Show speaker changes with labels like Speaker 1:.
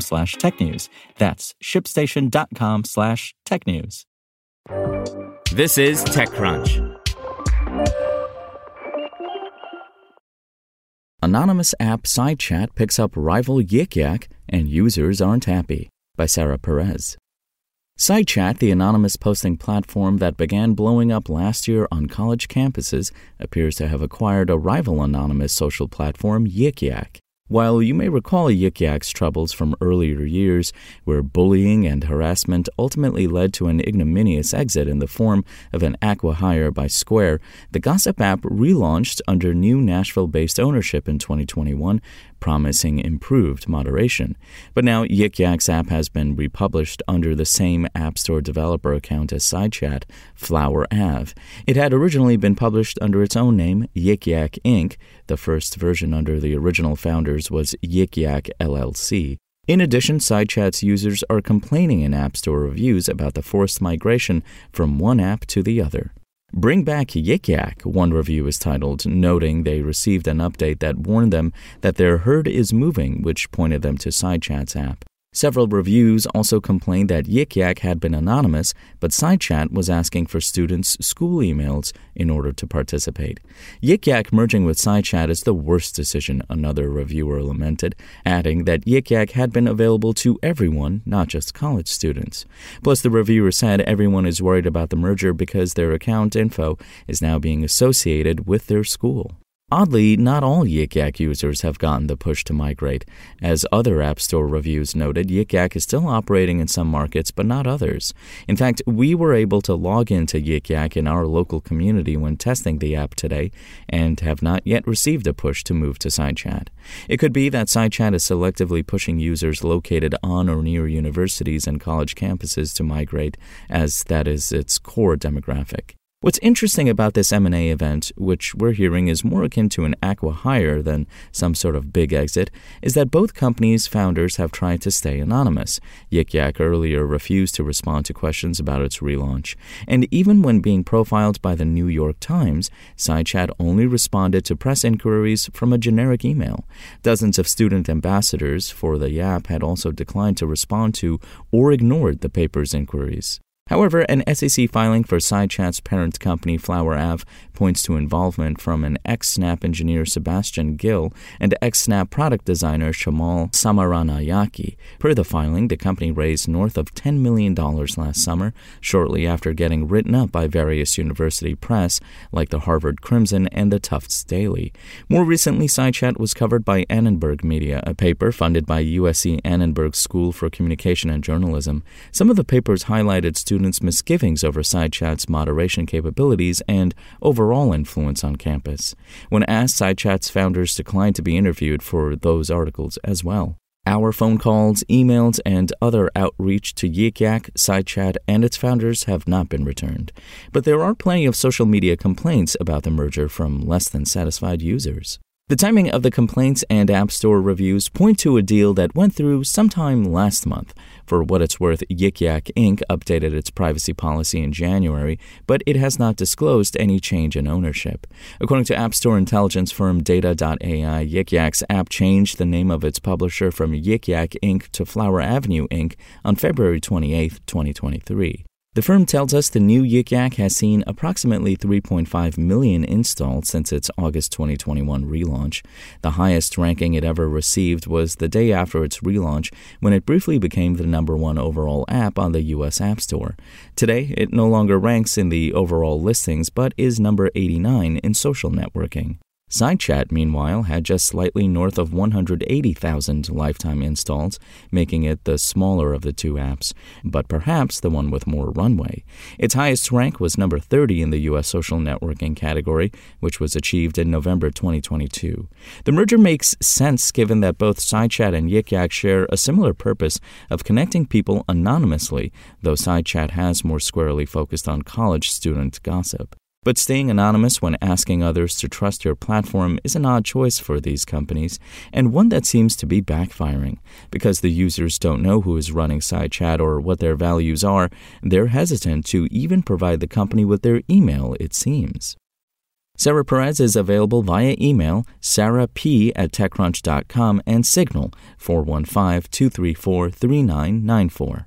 Speaker 1: slash technews. That's shipstation.com slash technews.
Speaker 2: This is TechCrunch.
Speaker 3: Anonymous app SideChat picks up rival Yik Yak and users aren't happy by Sarah Perez. SideChat, the anonymous posting platform that began blowing up last year on college campuses, appears to have acquired a rival anonymous social platform, Yik Yak. While you may recall Yik Yak's troubles from earlier years, where bullying and harassment ultimately led to an ignominious exit in the form of an acqui-hire by Square, the Gossip app relaunched under new Nashville based ownership in 2021, promising improved moderation. But now Yik Yak's app has been republished under the same App Store developer account as SideChat, Flower Ave. It had originally been published under its own name, Yik Yak Inc. The first version under the original founders was Yik Yak LLC. In addition, SideChat's users are complaining in App Store reviews about the forced migration from one app to the other. Bring Back Yik Yak, one review is titled, noting they received an update that warned them that their herd is moving, which pointed them to SideChat's app. Several reviews also complained that Yik Yak had been anonymous, but SideChat was asking for students' school emails in order to participate. Yik Yak merging with SideChat is the worst decision, another reviewer lamented, adding that Yik Yak had been available to everyone, not just college students. Plus, the reviewer said everyone is worried about the merger because their account info is now being associated with their school. Oddly, not all Yik Yak users have gotten the push to migrate. As other App Store reviews noted, Yik Yak is still operating in some markets, but not others. In fact, we were able to log into Yik Yak in our local community when testing the app today and have not yet received a push to move to SideChat. It could be that SideChat is selectively pushing users located on or near universities and college campuses to migrate, as that is its core demographic. What's interesting about this M&A event, which we're hearing is more akin to an acqui-hire than some sort of big exit, is that both companies' founders have tried to stay anonymous. Yik Yak earlier refused to respond to questions about its relaunch. And even when being profiled by the New York Times, SideChat only responded to press inquiries from a generic email. Dozens of student ambassadors for the app had also declined to respond to or ignored the paper's inquiries. However, an SEC filing for SideChat's parent company Flower Ave points to involvement from an ex-Snap engineer Sebastian Gill and ex-Snap product designer Shamal Samaranayake. Per the filing, the company raised north of $10 million last summer, shortly after getting written up by various university press like the Harvard Crimson and the Tufts Daily. More recently, SideChat was covered by Annenberg Media, a paper funded by USC Annenberg School for Communication and Journalism. Some of the papers highlighted students misgivings over SideChat's moderation capabilities and overall influence on campus. When asked, SideChat's founders declined to be interviewed for those articles as well. Our phone calls, emails, and other outreach to Yik Yak, SideChat, and its founders have not been returned. But there are plenty of social media complaints about the merger from less than satisfied users. The timing of the complaints and App Store reviews point to a deal that went through sometime last month. For what it's worth, Yik Yak Inc. updated its privacy policy in January, but it has not disclosed any change in ownership. According to App Store intelligence firm Data.ai, Yik Yak's app changed the name of its publisher from Yik Yak Inc. to Flower Avenue Inc. on February 28, 2023. The firm tells us the new Yik Yak has seen approximately 3.5 million installed since its August 2021 relaunch. The highest ranking it ever received was the day after its relaunch when it briefly became the number one overall app on the U.S. App Store. Today, it no longer ranks in the overall listings but is number 89 in social networking. SideChat, meanwhile, had just slightly north of 180,000 lifetime installs, making it the smaller of the two apps, but perhaps the one with more runway. Its highest rank was number 30 in the U.S. social networking category, which was achieved in November 2022. The merger makes sense given that both SideChat and Yik Yak share a similar purpose of connecting people anonymously, though SideChat has more squarely focused on college student gossip. But staying anonymous when asking others to trust your platform is an odd choice for these companies, and one that seems to be backfiring. Because the users don't know who is running SideChat or what their values are, they're hesitant to even provide the company with their email, it seems. Sarah Perez is available via email, sarahp at techcrunch.com, and Signal 415 234 3994.